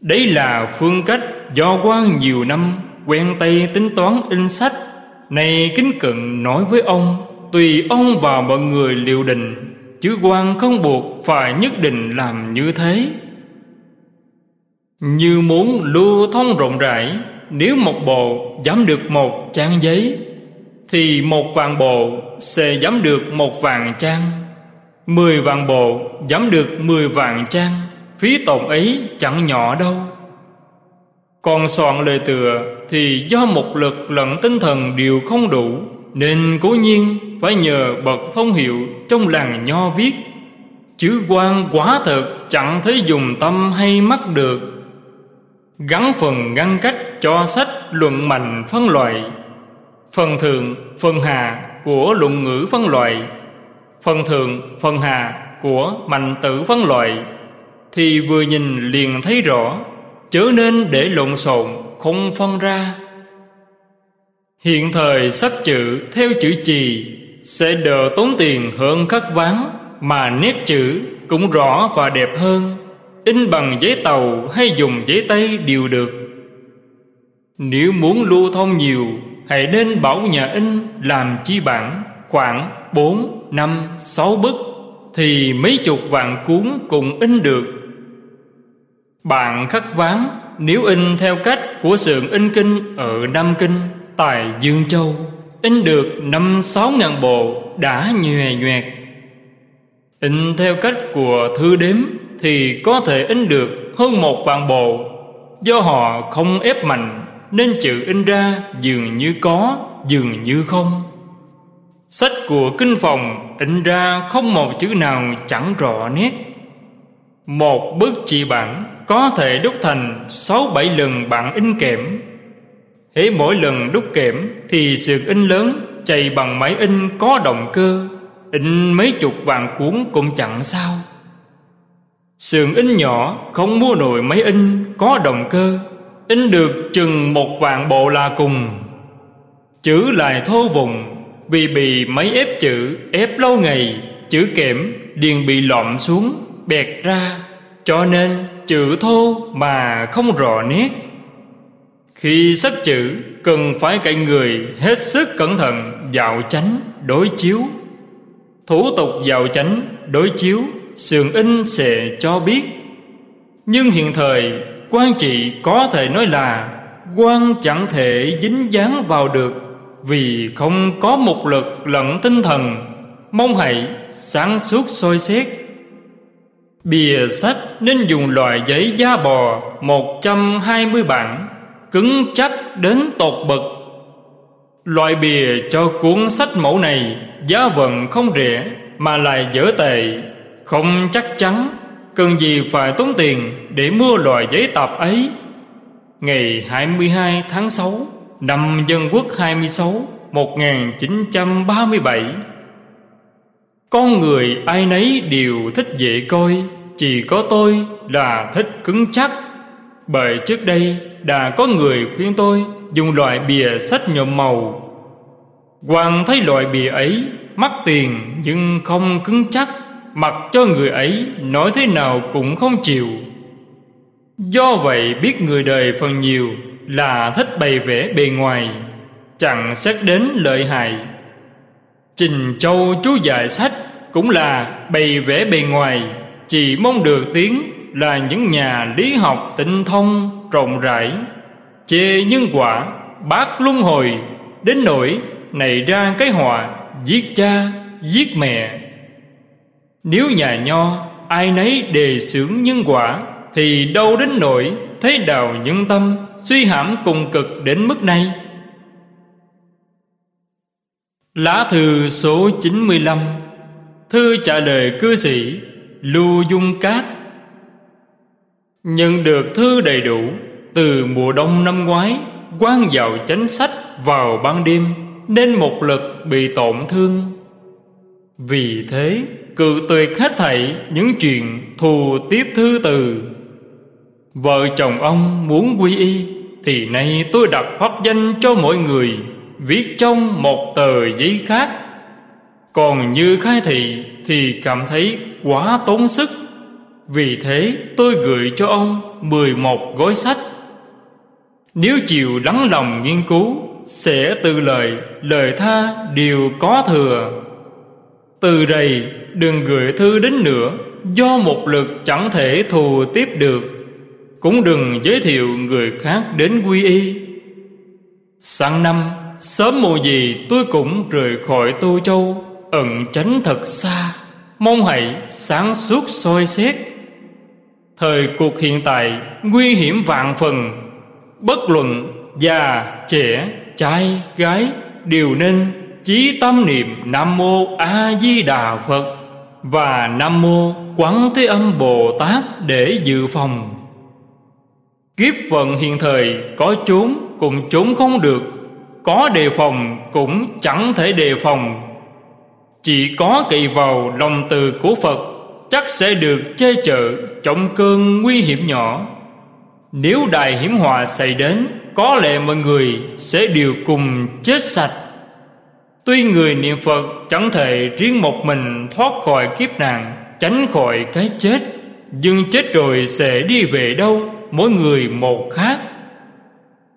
Đấy là phương cách do qua nhiều năm quen tay tính toán in sách. Này kính cận nói với ông, tùy ông và mọi người liệu định chứ quan không buộc phải nhất định làm như thế. Như muốn lưu thông rộng rãi, nếu một bộ dám được một trang giấy, thì một vạn bộ sẽ dám được một vạn trang. Mười vạn bộ dám được mười vạn trang, phí tổn ấy chẳng nhỏ đâu. Còn soạn lời tựa thì do một lực lẫn tinh thần đều không đủ nên cố nhiên phải nhờ bậc thông hiệu trong làng nho viết. Chữ quan quả thực chẳng thấy dùng tâm hay mắt được. Gắn phần ngăn cách cho sách luận mạnh phân loại. Phần thượng, phần hà của luận ngữ phân loại. Phần thượng, phần hà của mạnh tử phân loại. Thì vừa nhìn liền thấy rõ, chớ nên để lộn xộn, không phân ra. Hiện thời sắc chữ theo chữ chì Sẽ đỡ tốn tiền hơn khắc ván Mà nét chữ cũng rõ và đẹp hơn. In bằng giấy tàu hay dùng giấy tay đều được. Nếu muốn lưu thông nhiều Hãy nên bảo nhà in làm chi bản khoảng 4, 5, 6 bức Thì mấy chục vạn cuốn cũng in được. Bạn khắc ván Nếu in theo cách của sườn in kinh Ở Nam Kinh. Tại Dương Châu, In được năm sáu ngàn bộ Đã nhòe nhoẹt. In theo cách của thư đếm Thì có thể in được hơn một vạn bộ. Do họ không ép mạnh, Nên chữ in ra dường như có, Dường như không. Sách của kinh phòng in ra không một chữ nào chẳng rõ nét. Một bức chỉ bản có thể đúc thành sáu bảy lần bản in kẽm thế mỗi lần đúc kẽm thì sự in lớn chạy bằng máy in có động cơ. In mấy chục vạn cuốn cũng chẳng sao. Sườn in nhỏ không mua nổi máy in có động cơ. In được chừng một vạn bộ là cùng. Chữ lại thô vùng, Vì bị máy ép chữ, ép lâu ngày, Chữ kẽm điền bị lọm xuống, bẹt ra. Cho nên chữ thô mà không rõ nét. Khi sách chữ, cần phải cậy người hết sức cẩn thận dạo chánh đối chiếu. Thủ tục dạo chánh đối chiếu, Sườn in sẽ cho biết. Nhưng hiện thời, quan trị có thể nói là quan chẳng thể dính dáng vào được Vì không có một lực lẫn tinh thần. Mong hãy sáng suốt soi xét. Bìa sách nên dùng loại giấy da bò 120 bản. Cứng chắc đến tột bậc Loại bìa cho cuốn sách mẫu này Giá vận không rẻ Mà lại dở tệ. Không chắc chắn Cần gì phải tốn tiền Để mua loại giấy tập ấy. Ngày 22 tháng 6 Năm Dân Quốc 26 1937 Con người ai nấy đều thích dễ coi, Chỉ có tôi là thích cứng chắc. Bởi trước đây đã có người khuyên tôi Dùng loại bìa sách nhuộm màu. Hoàng thấy loại bìa ấy, Mắc tiền nhưng không cứng chắc, Mặc cho người ấy Nói thế nào cũng không chịu. Do vậy biết người đời phần nhiều Là thích bày vẽ bề ngoài, Chẳng xét đến lợi hại. Trình Châu chú dạy sách Cũng là bày vẽ bề ngoài, Chỉ mong được tiếng Là những nhà lý học tinh thông. Rộng rãi, Chê nhân quả, Bác luân hồi. Đến nỗi này ra cái họa Giết cha, giết mẹ. Nếu nhà nho Ai nấy đề xướng nhân quả, Thì đâu đến nỗi thấy đào nhân tâm Suy hãm cùng cực đến mức này? Lá thư số 95 Thư trả lời cư sĩ Lưu Dung Cát. Nhận được thư đầy đủ Từ mùa đông năm ngoái quan vào chánh sách vào ban đêm, Nên một lực bị tổn thương. Vì thế, cự tuyệt hết thảy những chuyện thù tiếp thư từ. Vợ chồng ông muốn quy y, Thì nay tôi đặt pháp danh cho mọi người, Viết trong một tờ giấy khác. Còn như khai thị Thì cảm thấy quá tốn sức. Vì thế tôi gửi cho ông 11 gói sách. Nếu chịu lắng lòng nghiên cứu, Sẽ từ lời Lời tha đều có thừa. Từ đây, đừng gửi thư đến nữa, Do một lực chẳng thể thù tiếp được. Cũng đừng giới thiệu người khác đến quy y. Sang năm, Sớm mùa gì tôi cũng rời khỏi Tô Châu, Ẩn tránh thật xa. Mong hãy sáng suốt soi xét. Thời cuộc hiện tại Nguy hiểm vạn phần. Bất luận già, trẻ, trai, gái Đều nên chí tâm niệm Nam Mô A Di Đà Phật Và Nam Mô Quán Thế Âm Bồ Tát để dự phòng. Kiếp vận hiện thời có trốn cũng trốn không được có đề phòng cũng chẳng thể đề phòng. Chỉ có kỳ vào lòng từ của Phật Chắc sẽ được che chở trọng cơn nguy hiểm nhỏ. Nếu đại hiểm họa xảy đến, Có lẽ mọi người sẽ đều cùng chết sạch. Tuy người niệm Phật chẳng thể riêng một mình thoát khỏi kiếp nạn, Tránh khỏi cái chết, Nhưng chết rồi sẽ đi về đâu, Mỗi người một khác.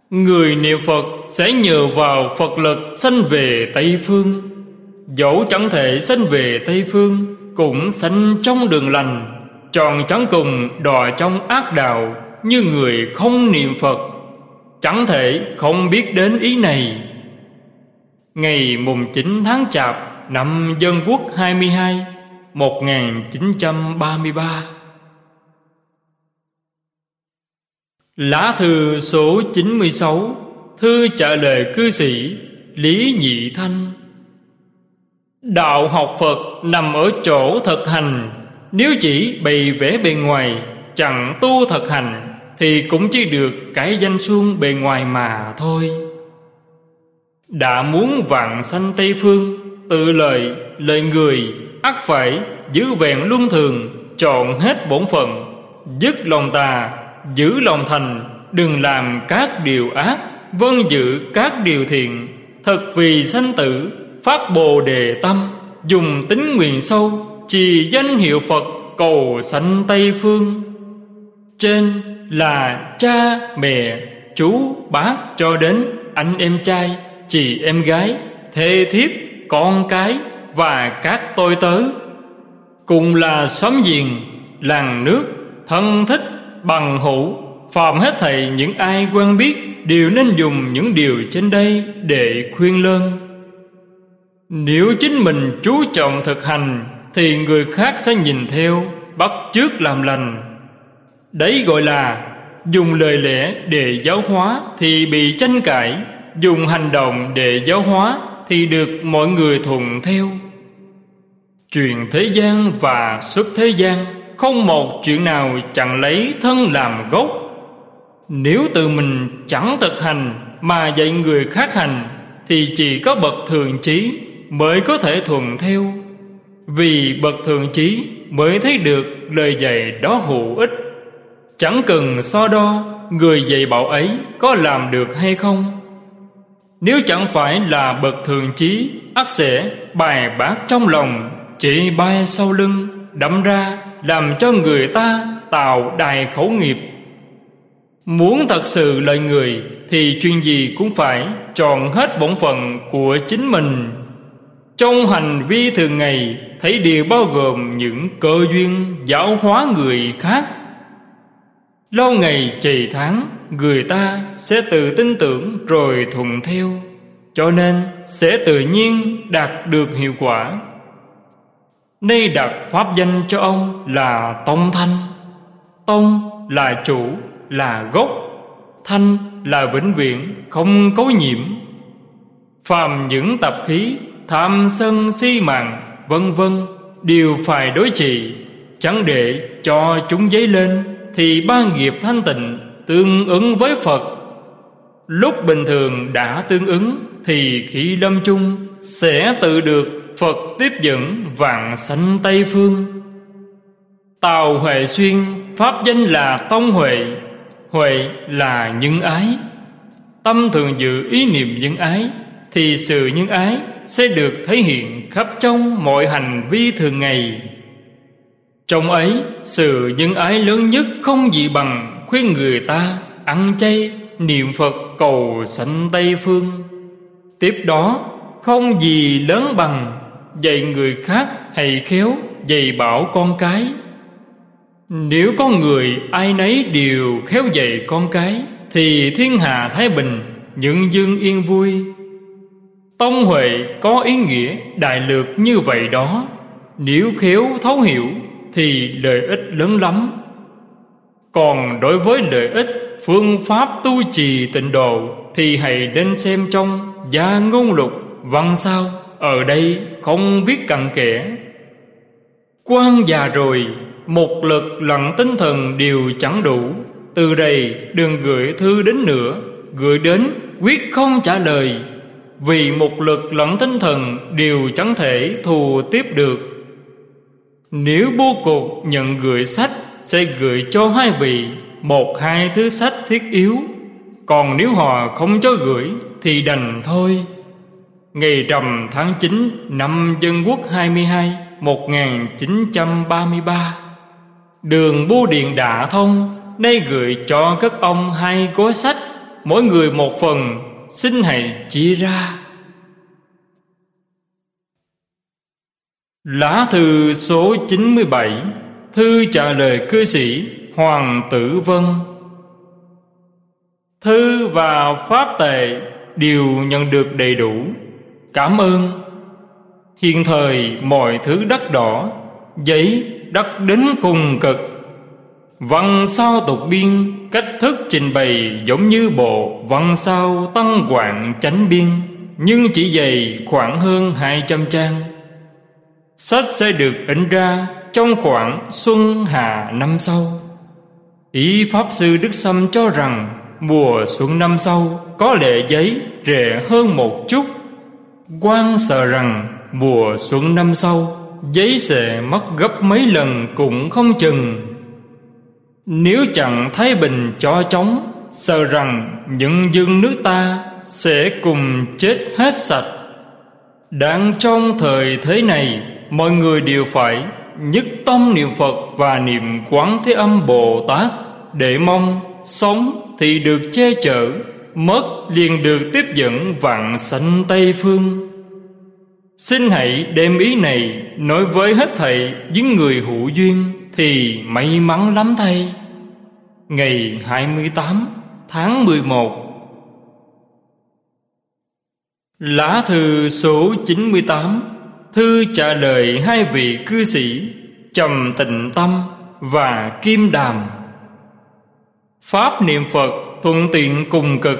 Người niệm Phật sẽ nhờ vào Phật lực sanh về Tây Phương. Dẫu chẳng thể sanh về Tây Phương, Cũng sanh trong đường lành. Tròn chẳng cùng đò trong ác đạo Như người không niệm Phật, Chẳng thể không biết đến ý này. Ngày mùng 9 tháng Chạp Năm Dân Quốc 22 1933 Lá thư số 96 Thư trả lời cư sĩ Lý Nhị Thanh. Đạo học Phật nằm ở chỗ thực hành nếu chỉ bày vẽ bề ngoài Chẳng tu thực hành Thì cũng chỉ được cái danh xuông bề ngoài mà thôi. Đã muốn vạn sanh Tây Phương Tự lời, lời người ắt phải giữ vẹn luân thường Chọn hết bổn phận Dứt lòng tà, giữ lòng thành Đừng làm các điều ác Vân giữ các điều thiện. Thật vì sanh tử Phát bồ đề tâm Dùng tính nguyện sâu Trì danh hiệu Phật Cầu sanh Tây Phương. Trên là cha, mẹ, Chú, bác cho đến anh em trai, Chị em gái, Thê thiếp, con cái Và các tôi tớ. Cùng là xóm giềng, Làng nước, Thân thích, bằng hữu, Phàm hết thầy những ai quen biết Đều nên dùng những điều trên đây Để khuyên lơn. Nếu chính mình chú trọng thực hành thì người khác sẽ nhìn theo, Bắt chước làm lành. Đấy gọi là Dùng lời lẽ để giáo hóa Thì bị tranh cãi, Dùng hành động để giáo hóa Thì được mọi người thuận theo. Truyền thế gian và xuất thế gian, Không một chuyện nào chẳng lấy thân làm gốc. Nếu tự mình chẳng thực hành Mà dạy người khác hành, Thì chỉ có bậc thường trí Mới có thể thuận theo. Vì bậc thượng trí Mới thấy được lời dạy đó hữu ích. Chẳng cần so đo Người dạy bảo ấy có làm được hay không. Nếu chẳng phải là bậc thượng trí ắt sẽ bài bác trong lòng Chỉ bay sau lưng đẫm ra, làm cho người ta tạo đài khẩu nghiệp. Muốn thật sự lợi người Thì chuyện gì cũng phải chọn hết bổn phận của chính mình. Trong hành vi thường ngày Thấy đều bao gồm những cơ duyên giáo hóa người khác. Lâu ngày trì tháng Người ta sẽ tự tin tưởng rồi thuận theo Cho nên sẽ tự nhiên đạt được hiệu quả. Nay đặt pháp danh cho ông là Tông Thanh. Tông là chủ, là gốc. Thanh là vĩnh viễn, không cấu nhiễm. Phàm những tập khí, tham sân si mạng, vân vân Đều phải đối trị. Chẳng để cho chúng dấy lên Thì ba nghiệp thanh tịnh tương ứng với Phật. Lúc bình thường đã tương ứng Thì khi lâm chung Sẽ tự được Phật tiếp dẫn vạn sanh Tây Phương. Tào Huệ Xuyên Pháp danh là Tông Huệ. Huệ là nhân ái. Tâm thường giữ ý niệm nhân ái Thì sự nhân ái sẽ được thể hiện khắp trong mọi hành vi thường ngày. Trong ấy, sự nhân ái lớn nhất không gì bằng Khuyên người ta ăn chay, niệm Phật, cầu sanh Tây Phương. Tiếp đó, không gì lớn bằng dạy người khác hay khéo dạy bảo con cái. Nếu có người ai nấy đều khéo dạy con cái, thì thiên hạ thái bình, những dương yên vui tông huệ có ý nghĩa đại lược như vậy đó. Nếu khéo thấu hiểu thì lợi ích lớn lắm. Còn đối với lợi ích phương pháp tu trì tịnh độ thì hãy nên xem trong gia ngôn lục, văn sao. Ở đây không biết cặn kẽ. Quan già rồi, một lực lặng tinh thần đều chẳng đủ. Từ đây đừng gửi thư đến nữa. Gửi đến quyết không trả lời vì một lực lẫn tinh thần đều chẳng thể thù tiếp được. Nếu bố cục nhận gửi sách, sẽ gửi cho hai vị, một, hai thứ sách thiết yếu. Còn nếu họ không cho gửi, thì đành thôi. Ngày rằm tháng 9 năm Dân Quốc 22 1933 Đường bưu điện đã thông, Nay gửi cho các ông hai gói sách, Mỗi người một phần. Xin hãy chia ra. Lá thư số 97 Thư trả lời cư sĩ Hoàng Tử Vân. Thư và pháp tệ đều nhận được đầy đủ. Cảm ơn. Hiện thời mọi thứ đất đỏ, Giấy đất đến cùng cực. Văn sao tục biên, Cách thức trình bày giống như bộ Văn sao tăng quạng chánh biên, Nhưng chỉ dày khoảng hơn 200 trang. Sách sẽ được in ra trong khoảng xuân hạ năm sau. Ý Pháp Sư Đức Sâm cho rằng Mùa xuân năm sau có lệ giấy rẻ hơn một chút. Quan sợ rằng mùa xuân năm sau, Giấy sẽ mất gấp mấy lần cũng không chừng. Nếu chẳng Thái Bình cho chống Sợ rằng những dương nước ta Sẽ cùng chết hết sạch Đang trong thời thế này Mọi người đều phải nhất tâm niệm Phật và niệm Quán Thế Âm Bồ Tát để mong sống thì được che chở, mất liền được tiếp dẫn vạn sanh Tây phương. Xin hãy đem ý này nói với hết thầy những người hữu duyên thì may mắn lắm thay. Ngày 28 tháng 11 Lá thư số 98 Thư trả lời hai vị cư sĩ Trầm tịnh tâm và kim đàm. Pháp niệm Phật thuận tiện cùng cực.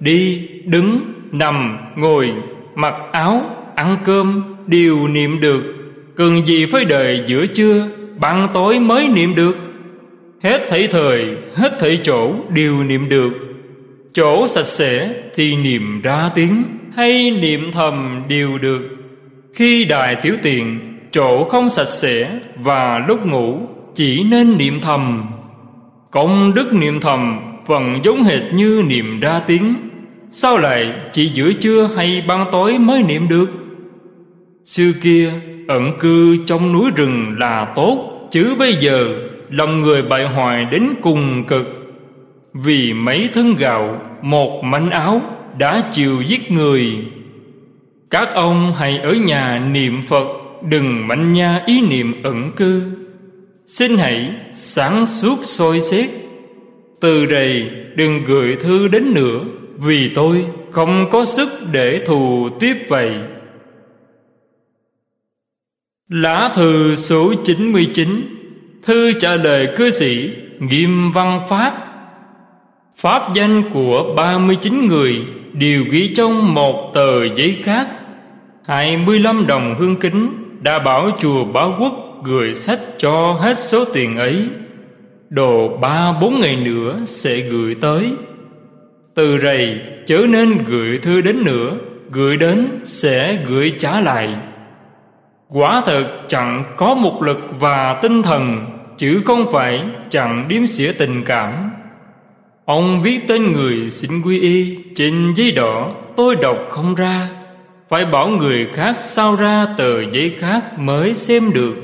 Đi, đứng, nằm, ngồi, mặc áo, ăn cơm Đều niệm được. Cần gì phải đợi giữa trưa? Ban tối mới niệm được. Hết thảy thời, hết thảy chỗ đều niệm được. Chỗ sạch sẽ thì niệm ra tiếng Hay niệm thầm đều được. Khi đài tiểu tiện Chỗ không sạch sẽ Và lúc ngủ Chỉ nên niệm thầm. Công đức niệm thầm Vẫn giống hệt như niệm ra tiếng. Sao lại chỉ giữa trưa hay ban tối mới niệm được? Xưa kia, ẩn cư trong núi rừng là tốt, Chứ bây giờ lòng người bại hoại đến cùng cực. Vì mấy thân gạo, Một mảnh áo đã chịu giết người. Các ông hãy ở nhà niệm Phật, Đừng mạnh nha ý niệm ẩn cư. Xin hãy sáng suốt soi xét. Từ đây đừng gửi thư đến nữa, Vì tôi không có sức để thù tiếp vậy. Lá thư số 99 Thư trả lời cư sĩ Nghiêm Văn Pháp. Pháp danh của 39 người Đều ghi trong một tờ giấy khác. 25 đồng hương kính Đã bảo chùa Báo Quốc gửi sách cho hết số tiền ấy. Đồ ba bốn ngày nữa sẽ gửi tới. Từ rầy, chớ nên gửi thư đến nữa, Gửi đến sẽ gửi trả lại. Quả thực chẳng có một lực và tinh thần, Chứ không phải chẳng điếm xỉa tình cảm. Ông viết tên người xin quy y Trên giấy đỏ, tôi đọc không ra, Phải bảo người khác sao ra tờ giấy khác mới xem được.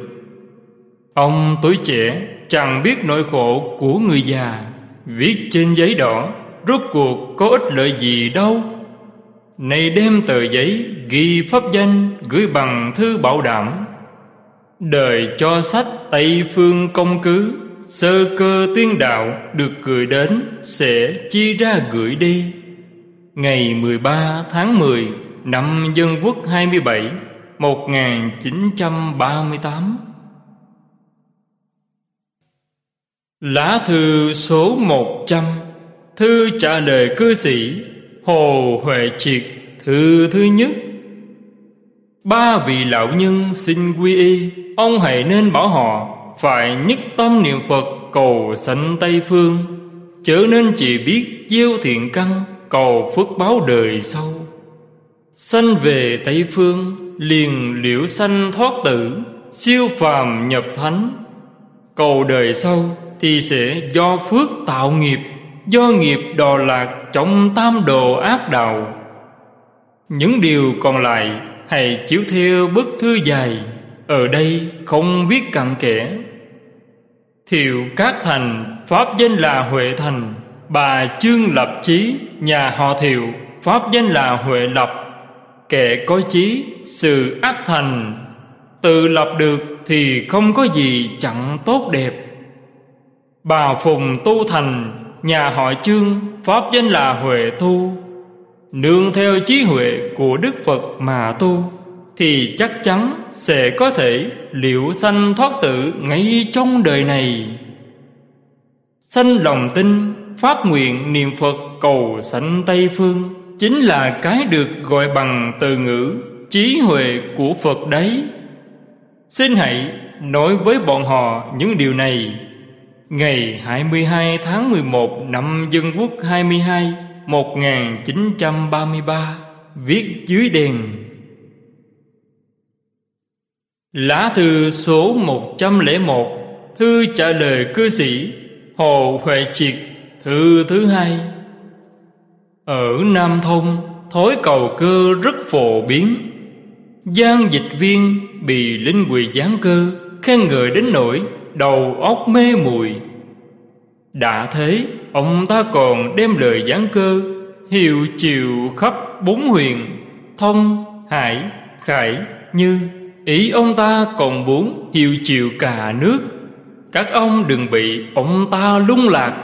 Ông tuổi trẻ chẳng biết nỗi khổ của người già, Viết trên giấy đỏ, Rốt cuộc có ích lợi gì đâu? Này đem tờ giấy ghi pháp danh Gửi bằng thư bảo đảm. Đời cho sách Tây Phương công cứ, Sơ cơ tiên đạo được gửi đến Sẽ chi ra gửi đi. Ngày 13 tháng 10 Năm Dân Quốc 27 1938 Lá thư số 100 Thư trả lời cư sĩ Hồ Huệ Triệt Thư thứ nhất. Ba vị lão nhân xin quy y, Ông hãy nên bảo họ Phải nhất tâm niệm Phật cầu sanh Tây Phương. Chớ nên chỉ biết gieo thiện căn, Cầu phước báo đời sau. Sanh về Tây Phương, Liền liễu sanh thoát tử, Siêu phàm nhập thánh. Cầu đời sau thì sẽ do phước tạo nghiệp do nghiệp đò lạc trong tam đồ ác đạo. Những điều còn lại hãy chiếu theo bức thư dài. Ở đây không biết cặn kẽ. Thiệu các thành, pháp danh là huệ thành, bà chương lập chí, nhà họ thiệu, pháp danh là huệ lập. Kẻ có chí, sự ác thành. Tự lập được thì không có gì chẳng tốt đẹp. Bà Phùng tu thành Nhà họ chương, Pháp danh là Huệ Tu Nương theo trí huệ của Đức Phật mà tu, Thì chắc chắn sẽ có thể liễu sanh thoát tử ngay trong đời này. Sanh lòng tin, Phát nguyện niệm Phật cầu sanh Tây Phương, Chính là cái được gọi bằng từ ngữ Trí huệ của Phật đấy. Xin hãy nói với bọn họ những điều này. Ngày 22 tháng 11 năm Dân Quốc 22 1933 Viết dưới đèn. Lá thư số 101 Thư trả lời cư sĩ Hồ Huệ Triệt, Thư thứ hai. Ở Nam Thông, Thói cầu cơ rất phổ biến. Giang dịch viên bị linh quỳ gián cơ, Khen ngợi đến nỗi đầu óc mê muội đã thế, ông ta còn đem lời giảng cơ, hiệu chiều khắp bốn huyền, thông, hải, khải, như. Ý ông ta còn muốn hiệu chiều cả nước. Các ông đừng bị ông ta lung lạc.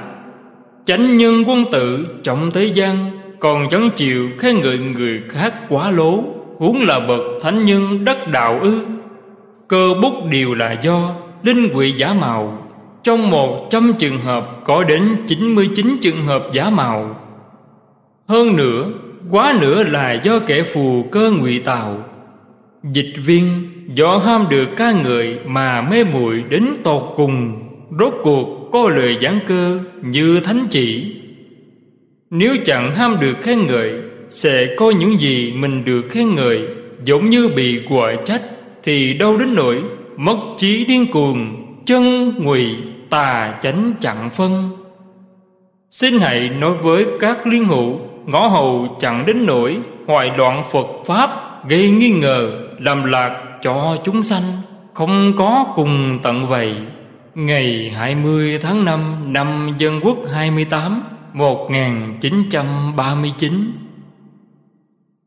Chánh nhân quân tử trọng thế gian còn chẳng chịu khen ngợi người khác quá lố, huống là bậc thánh nhân đắc đạo ư. Cơ bút đều là do linh quỷ giả mạo trong một trăm trường hợp có đến 99 trường hợp giả mạo. Hơn nữa, Quá nữa là do kẻ phù cơ ngụy tạo. Dịch viên do ham được ca người mà mê muội đến tột cùng, Rốt cuộc có lời giảng cơ như thánh chỉ. Nếu chẳng ham được khen ngợi, Sẽ có những gì mình được khen ngợi, Giống như bị quở trách Thì đâu đến nỗi mất trí điên cuồng, chân ngụy, tà chánh chặn phân. Xin hãy nói với các liên hữu, ngõ hầu chẳng đến nỗi hoài loạn phật pháp gây nghi ngờ, làm lạc cho chúng sanh, không có cùng tận vậy. Ngày 20 tháng 5 năm Dân Quốc 28 1939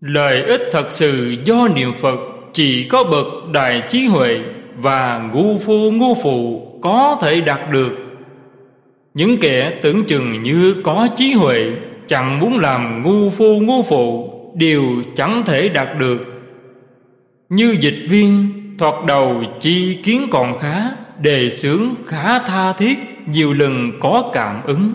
Lợi ích thật sự do niệm Phật chỉ có bậc đại trí huệ và ngu phu ngu phụ có thể đạt được. Những kẻ tưởng chừng như có trí huệ, chẳng muốn làm ngu phu ngu phụ, đều chẳng thể đạt được. Như dịch viên, thoạt đầu chi kiến còn khá, đề xướng khá tha thiết, nhiều lần có cảm ứng.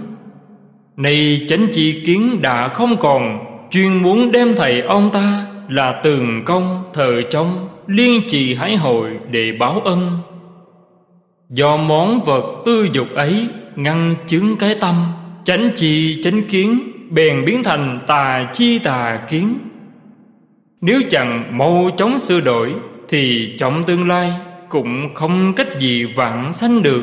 Nay chánh chi kiến đã không còn, chuyên muốn đem thầy ông ta là tường công thờ trong liên trì hái hội để báo ân. Do món vật tư dục ấy ngăn chứng cái tâm, chánh chi chánh kiến, bèn biến thành tà chi tà kiến. Nếu chẳng mau chóng sửa đổi, thì trong tương lai cũng không cách gì vãng sanh được.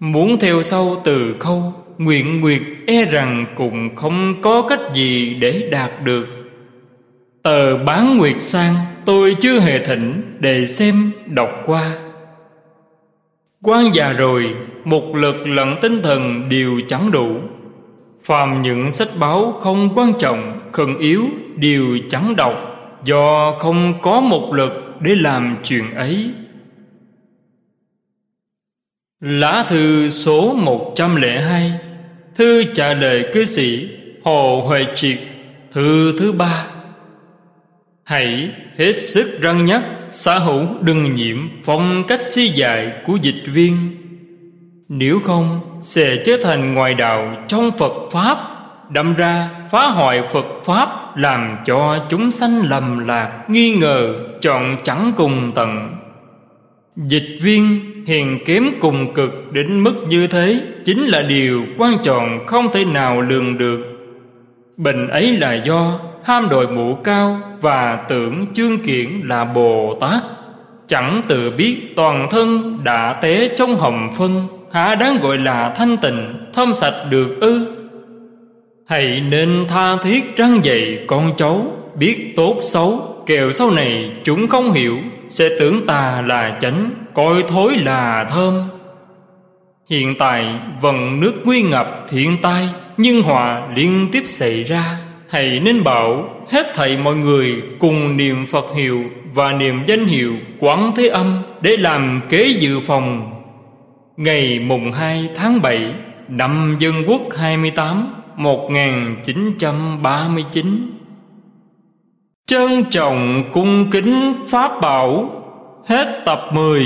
Muốn theo sau từ khâu, nguyện nguyệt e rằng cũng không có cách gì để đạt được. Tờ bán nguyệt sang tôi chưa hề thỉnh để xem đọc qua. Quan già rồi, một lực lẫn tinh thần đều chẳng đủ. Phàm những sách báo không quan trọng, khẩn yếu đều chẳng đọc, do không có một lực để làm chuyện ấy. Lá thư số 102 Thư trả lời cư sĩ Hồ Huệ Triệt, Thư thứ ba. Hãy hết sức răng nhắc xã hữu đừng nhiễm phong cách si dại của dịch viên. Nếu không, sẽ trở thành ngoại đạo trong Phật Pháp, Đâm ra phá hoại Phật Pháp Làm cho chúng sanh lầm lạc, Nghi ngờ, chọn chẳng cùng tận. Dịch viên hiền kém cùng cực đến mức như thế Chính là điều quan trọng không thể nào lường được. Bệnh ấy là do ham đội mũ cao và tưởng chương kiển là Bồ Tát. Chẳng tự biết toàn thân đã té trong hồng phân, há đáng gọi là thanh tịnh thơm sạch được ư? Hãy nên tha thiết răng dạy con cháu, biết tốt xấu kèo sau này chúng không hiểu, sẽ tưởng tà là chánh, coi thối là thơm. Hiện tại, vần nước nguy ngập thiên tai, nhưng họa liên tiếp xảy ra. Thầy nên bảo, hết thầy mọi người cùng niệm Phật hiệu và niệm danh hiệu Quán Thế Âm để làm kế dự phòng. Ngày mùng 2 tháng 7 năm Dân Quốc 28 1939 Trân trọng cung kính Pháp Bảo, Hết tập 10